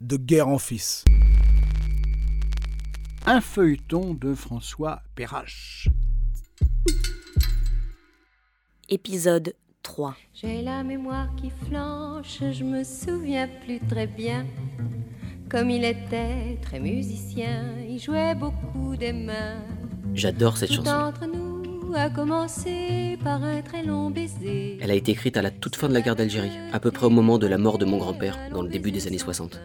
de guerre en fils. Un feuilleton de François Perrache. Épisode 3 J'ai la mémoire qui flanche, je me souviens plus très bien. Comme il était très musicien, il jouait beaucoup des mains. J'adore cette Tout chanson. entre nous a commencé par un très long baiser. Elle a été écrite à la toute fin de la guerre d'Algérie, à peu près au moment de la mort de mon grand-père, dans le début des années 60.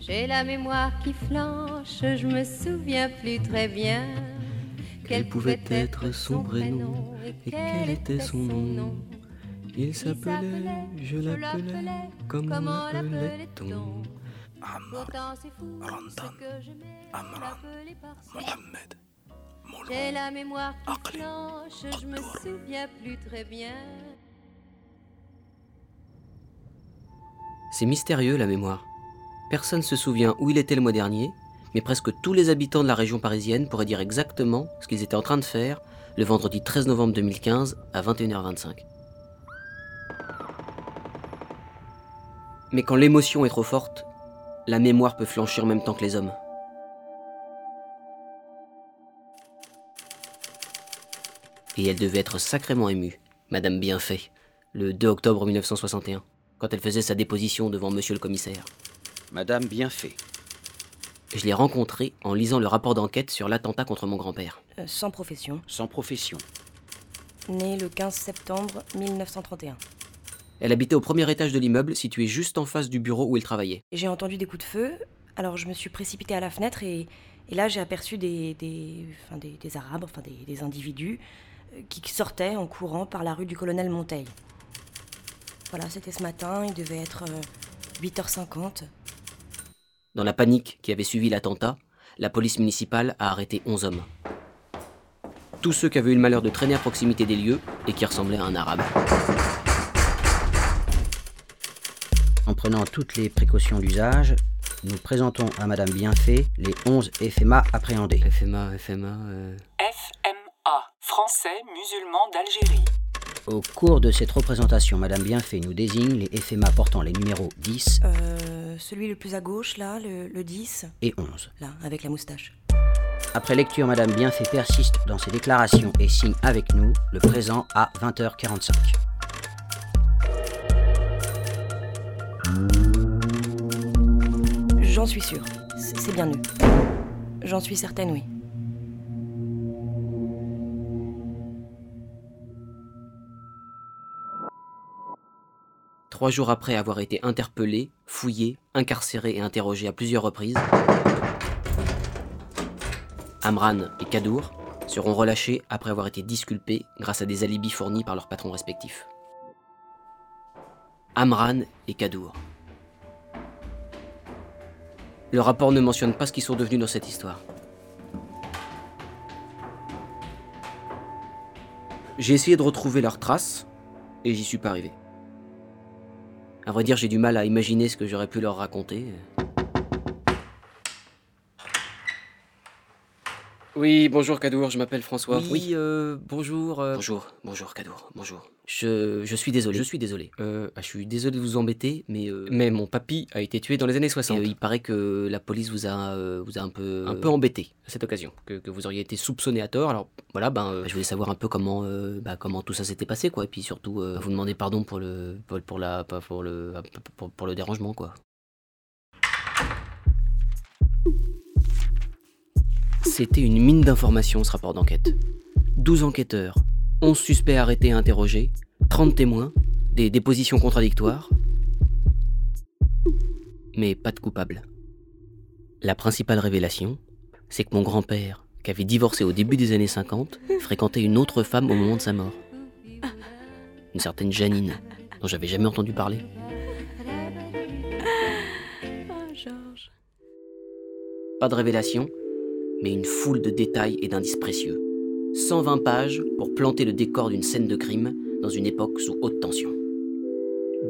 J'ai la mémoire qui flanche, je me souviens plus très bien. Quel pouvait être son prénom et quel était son nom Il s'appelait, je l'appelais, comment l'appelait-on fou Randan, Amran. Mohamed, J'ai la mémoire qui je me souviens plus très bien. C'est mystérieux la mémoire. Personne se souvient où il était le mois dernier, mais presque tous les habitants de la région parisienne pourraient dire exactement ce qu'ils étaient en train de faire le vendredi 13 novembre 2015 à 21h25. Mais quand l'émotion est trop forte, la mémoire peut flancher en même temps que les hommes. Et elle devait être sacrément émue, Madame Bienfait, le 2 octobre 1961, quand elle faisait sa déposition devant Monsieur le commissaire. Madame Bienfait. Je l'ai rencontrée en lisant le rapport d'enquête sur l'attentat contre mon grand-père. Euh, Sans profession. Sans profession. Né le 15 septembre 1931. Elle habitait au premier étage de l'immeuble, situé juste en face du bureau où il travaillait. J'ai entendu des coups de feu, alors je me suis précipitée à la fenêtre et, et là j'ai aperçu des, des, enfin, des, des Arabes, enfin des, des individus, qui sortaient en courant par la rue du colonel Monteil. Voilà, c'était ce matin, il devait être euh, 8h50. Dans la panique qui avait suivi l'attentat, la police municipale a arrêté 11 hommes. Tous ceux qui avaient eu le malheur de traîner à proximité des lieux et qui ressemblaient à un arabe. En prenant toutes les précautions d'usage, nous présentons à Madame Bienfait les 11 FMA appréhendés. FMA, FMA. euh, FMA, Français musulmans d'Algérie. Au cours de cette représentation, Madame Bienfait nous désigne les FMA portant les numéros 10 Euh, celui le plus à gauche, là, le, le 10, et 11. là, avec la moustache. Après lecture, Madame Bienfait persiste dans ses déclarations et signe avec nous le présent à 20h45. J'en suis sûre, c'est c'est bien eux. J'en suis certaine, oui. Trois jours après avoir été interpellé, fouillé, incarcéré et interrogé à plusieurs reprises, Amran et Kadour seront relâchés après avoir été disculpés grâce à des alibis fournis par leurs patrons respectifs. Amran et Kadour. Le rapport ne mentionne pas ce qu'ils sont devenus dans cette histoire. J'ai essayé de retrouver leurs traces et j'y suis pas arrivé. À vrai dire, j'ai du mal à imaginer ce que j'aurais pu leur raconter. Oui, bonjour Kadour, je m'appelle François. Oui. euh, bonjour. Bonjour, bonjour Kadour, bonjour. Je, je suis désolé, je suis désolé. Euh, ah, je suis désolé de vous embêter, mais, euh, mais mon papy a été tué dans les années 60. Et, euh, il paraît que la police vous a, euh, vous a un peu, un peu embêté à cette occasion, que, que vous auriez été soupçonné à tort. Alors voilà, ben, euh, je voulais savoir un peu comment, euh, bah, comment tout ça s'était passé, quoi. Et puis surtout, euh, vous demander pardon pour le, pour, pour la, pas pour le, pour, pour le dérangement, quoi. C'était une mine d'informations, ce rapport d'enquête. 12 enquêteurs, 11 suspects arrêtés et interrogés, 30 témoins, des dépositions contradictoires. Mais pas de coupable. La principale révélation, c'est que mon grand-père, qui avait divorcé au début des années 50, fréquentait une autre femme au moment de sa mort. Une certaine Janine, dont j'avais jamais entendu parler. Pas de révélation, mais une foule de détails et d'indices précieux. 120 pages pour planter le décor d'une scène de crime dans une époque sous haute tension.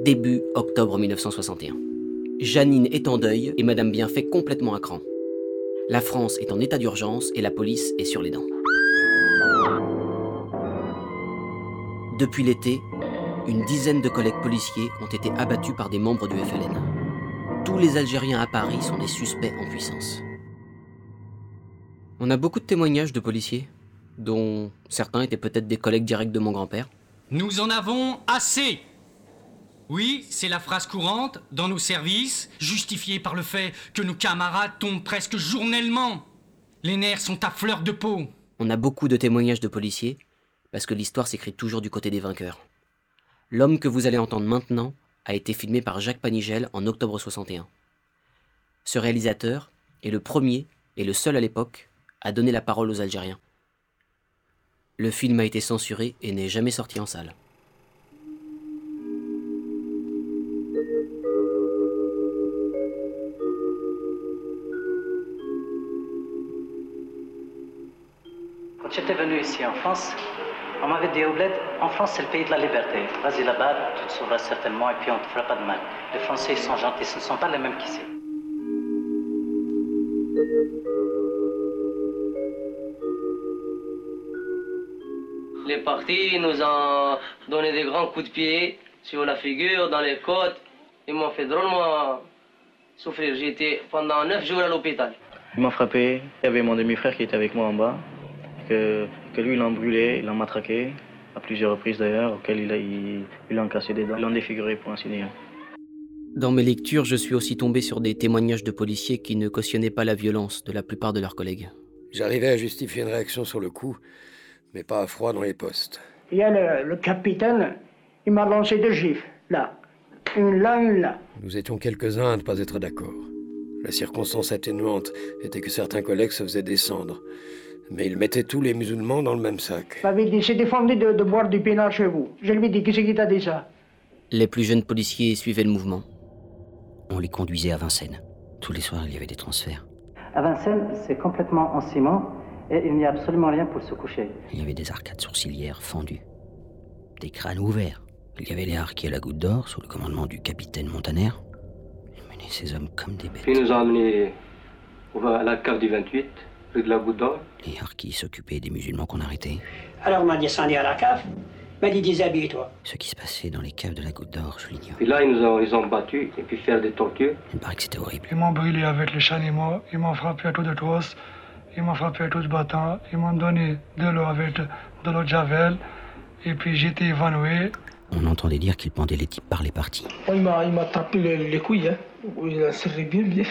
Début octobre 1961. Janine est en deuil et Madame Bienfait complètement à cran. La France est en état d'urgence et la police est sur les dents. Depuis l'été, une dizaine de collègues policiers ont été abattus par des membres du FLN. Tous tous les Algériens à Paris sont des suspects en puissance. On a beaucoup de témoignages de policiers, dont certains étaient peut-être des collègues directs de mon grand-père. Nous en avons assez oui, c'est la phrase courante dans nos services, justifiée par le fait que nos camarades tombent presque journellement. Les nerfs sont à fleur de peau. On a beaucoup de témoignages de policiers, parce que l'histoire s'écrit toujours du côté des vainqueurs. L'homme que vous allez entendre maintenant a été filmé par Jacques Panigel en octobre 61. Ce réalisateur est le premier et le seul à l'époque à donner la parole aux Algériens. Le film a été censuré et n'est jamais sorti en salle. Quand j'étais venu ici en France, on m'avait dit au bled, en France c'est le pays de la liberté. Vas-y là-bas, tu te sauveras certainement et puis on te fera pas de mal. Les Français ils sont gentils, ce ne sont pas les mêmes qu'ici. Les partis nous ont donné des grands coups de pied sur la figure, dans les côtes. Ils m'ont fait drôlement souffrir. J'ai été pendant neuf jours à l'hôpital. Ils m'ont frappé. Il y avait mon demi-frère qui était avec moi en bas. Que, que lui, ils l'ont brûlé, ils l'ont matraqué, à plusieurs reprises d'ailleurs, auquel il, a, il, il cassé des dents. Ils l'ont défiguré pour ainsi dire. Dans mes lectures, je suis aussi tombé sur des témoignages de policiers qui ne cautionnaient pas la violence de la plupart de leurs collègues. J'arrivais à justifier une réaction sur le coup, mais pas à froid dans les postes. Il y a le, le capitaine, il m'a lancé deux gifles, là. Une là, une là. Nous étions quelques-uns à ne pas être d'accord. La circonstance atténuante était que certains collègues se faisaient descendre. Mais ils mettaient tous les musulmans dans le même sac. Il m'avait dit, c'est défendu de, de, boire du pénal chez vous. Je lui ai dit, qui c'est qui t'a dit ça Les plus jeunes policiers suivaient le mouvement. On les conduisait à Vincennes. Tous les soirs, il y avait des transferts. À Vincennes, c'est complètement en ciment et il n'y a absolument rien pour se coucher. Il y avait des arcades sourcilières fendues, des crânes ouverts. Il y avait les harkis à la goutte d'or sous le commandement du capitaine Montaner. Il menait ces hommes comme des bêtes. Puis ils nous ont amenés à la cave du 28, rue de la goutte d'or. Les harkis s'occupaient des musulmans qu'on arrêtait. Alors on m'a descendu à la cave, m'a dit déshabille-toi. Ce qui se passait dans les caves de la goutte d'or, je l'ignore. Puis là, ils nous ont, ils ont battus et puis faire des tortures. Il paraît que c'était horrible. Ils m'ont brûlé avec les chalumeaux, ils m'ont frappé à tout de trosse, ils m'ont frappé à tout de bâton, ils m'ont donné de l'eau avec de, l'eau de javel, et puis j'étais évanoui. On entendait dire qu'il pendait les types par les parties. Il m'a, il m'a tapé les, les couilles, hein. Il a serré bien, bien.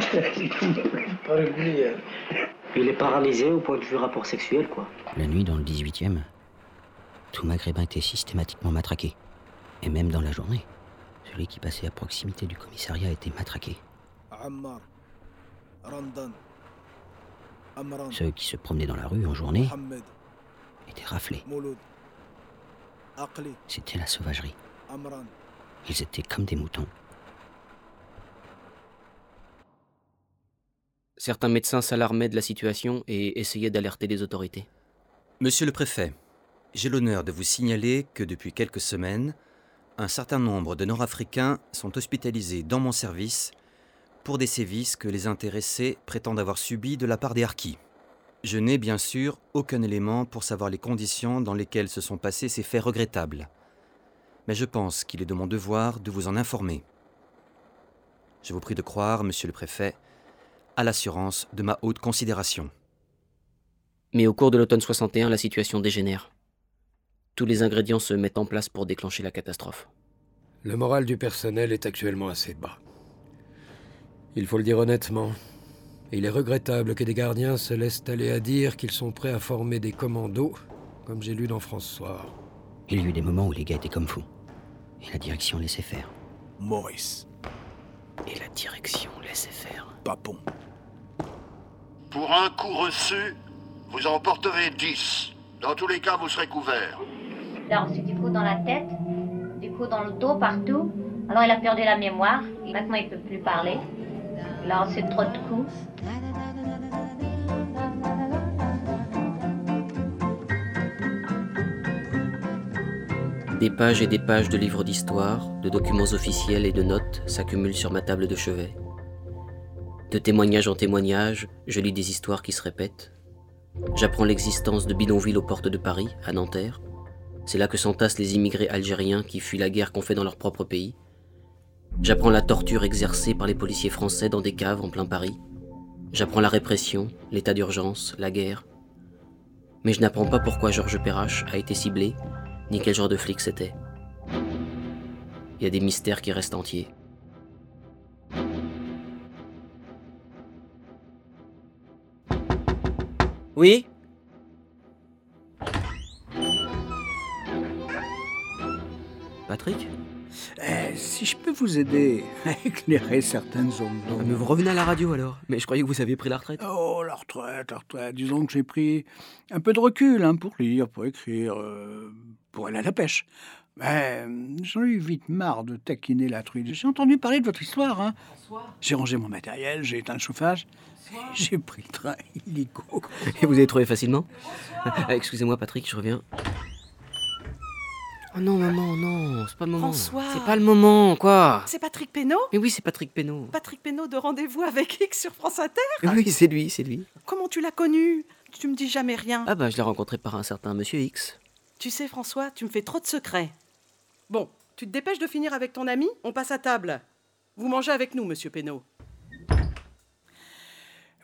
pas régulier. Il est paralysé au point de vue rapport sexuel, quoi. La nuit, dans le 18e, tout maghrébin était systématiquement matraqué. Et même dans la journée, celui qui passait à proximité du commissariat était matraqué. Ammar, Randan, Ceux qui se promenaient dans la rue en journée étaient raflés. C'était la sauvagerie. Amran. Ils étaient comme des moutons. Certains médecins s'alarmaient de la situation et essayaient d'alerter les autorités. Monsieur le préfet, j'ai l'honneur de vous signaler que depuis quelques semaines, un certain nombre de Nord-Africains sont hospitalisés dans mon service pour des sévices que les intéressés prétendent avoir subis de la part des Harkis. Je n'ai bien sûr aucun élément pour savoir les conditions dans lesquelles se sont passés ces faits regrettables. Mais je pense qu'il est de mon devoir de vous en informer. Je vous prie de croire, monsieur le préfet, à l'assurance de ma haute considération. Mais au cours de l'automne 61, la situation dégénère. Tous les ingrédients se mettent en place pour déclencher la catastrophe. Le moral du personnel est actuellement assez bas. Il faut le dire honnêtement. Il est regrettable que des gardiens se laissent aller à dire qu'ils sont prêts à former des commandos, comme j'ai lu dans François. Il y a eu des moments où les gars étaient comme fous. Et la direction laissait faire. Maurice, Et la direction laissait faire. Papon. Pour un coup reçu, vous en porterez 10. Dans tous les cas, vous serez couvert. Il a reçu du coup dans la tête, du coup dans le dos, partout. Alors il a perdu la mémoire. Et maintenant il peut plus parler. A reçu trop de coups. Des pages et des pages de livres d'histoire, de documents officiels et de notes s'accumulent sur ma table de chevet. De témoignage en témoignage, je lis des histoires qui se répètent. J'apprends l'existence de bidonvilles aux portes de Paris, à Nanterre. C'est là que s'entassent les immigrés algériens qui fuient la guerre qu'on fait dans leur propre pays. J'apprends la torture exercée par les policiers français dans des caves en plein Paris. J'apprends la répression, l'état d'urgence, la guerre. Mais je n'apprends pas pourquoi Georges Perrache a été ciblé, ni quel genre de flic c'était. Il y a des mystères qui restent entiers. Oui? Vous aider à éclairer certaines zones d'ombre. Mais vous revenez à la radio alors Mais je croyais que vous aviez pris la retraite. Oh, la retraite, la retraite. Disons que j'ai pris un peu de recul hein, pour lire, pour écrire, euh, pour aller à la pêche. Mais j'en ai eu vite marre de taquiner la truite. J'ai entendu parler de votre histoire. Hein. J'ai rangé mon matériel, j'ai éteint le chauffage. J'ai pris le train illico. Et vous avez trouvé facilement? Ah, Excusez-moi Patrick, je reviens. Oh non maman, non, c'est pas le moment. François. C'est pas le moment, quoi. C'est Patrick Pénaud Mais oui, c'est Patrick Pénaud. Patrick Pénaud de Rendez-vous avec X sur France Inter Oui, c'est lui, c'est lui. Comment tu l'as connu? Tu me dis jamais rien. Ah bah je l'ai rencontré par un certain Monsieur X. Tu sais, François, tu me fais trop de secrets. Bon, tu te dépêches de finir avec ton ami On passe à table. Vous mangez avec nous, monsieur Pénaud.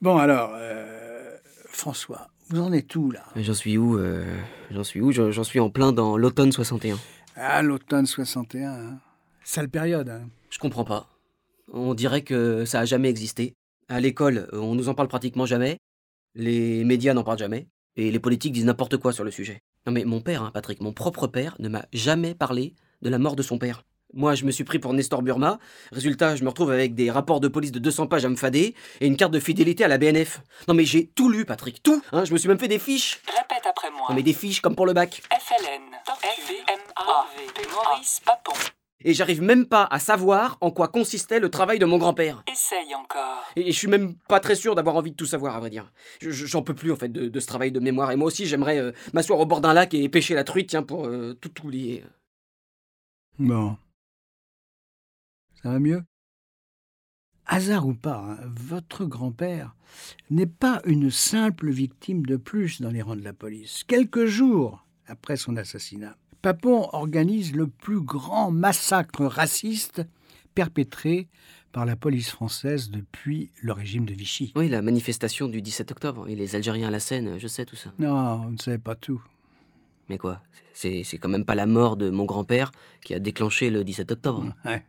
Bon, alors, euh, François, vous en êtes où là? J'en suis où euh, J'en suis où? J'en j'en suis en plein dans l'automne 61. Ah, l'automne 61. hein. Sale période. hein. Je comprends pas. On dirait que ça a jamais existé. À l'école, on nous en parle pratiquement jamais. Les médias n'en parlent jamais. Et les politiques disent n'importe quoi sur le sujet. Non mais mon père, hein, Patrick, mon propre père, ne m'a jamais parlé de la mort de son père. Moi, je me suis pris pour Nestor Burma. Résultat, je me retrouve avec des rapports de police de 200 pages à me fader et une carte de fidélité à la BNF. Non mais j'ai tout lu, Patrick, tout. Hein, je me suis même fait des fiches. Répète après moi. Non mais des fiches comme pour le bac. FLN. FMA. Maurice Papon. Et j'arrive même pas à savoir en quoi consistait le travail de mon grand-père. Essaye encore. Et je suis même pas très sûr d'avoir envie de tout savoir, à vrai dire. Je- je- J'en peux plus, en fait, de, de ce travail de mémoire. Et moi aussi, j'aimerais euh, m'asseoir au bord d'un lac et pêcher la truite, tiens, pour euh, tout oublier. Bon. Ça va mieux? Hasard ou pas, hein, votre grand-père n'est pas une simple victime de plus dans les rangs de la police. Quelques jours après son assassinat, Papon organise le plus grand massacre raciste perpétré par la police française depuis le régime de Vichy. Oui, la manifestation du 17 octobre. Et les Algériens à la Seine, je sais tout ça. Non, vous ne savez pas tout. Mais quoi? C'est c'est quand même pas la mort de mon grand-père qui a déclenché le 17 octobre. Ouais.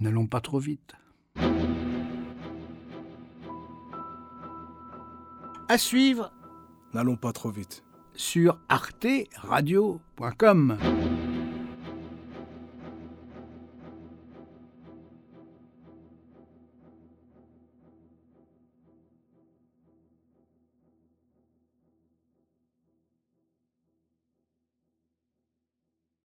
N'allons pas trop vite. À suivre N'allons pas trop vite. sur arteradio.com.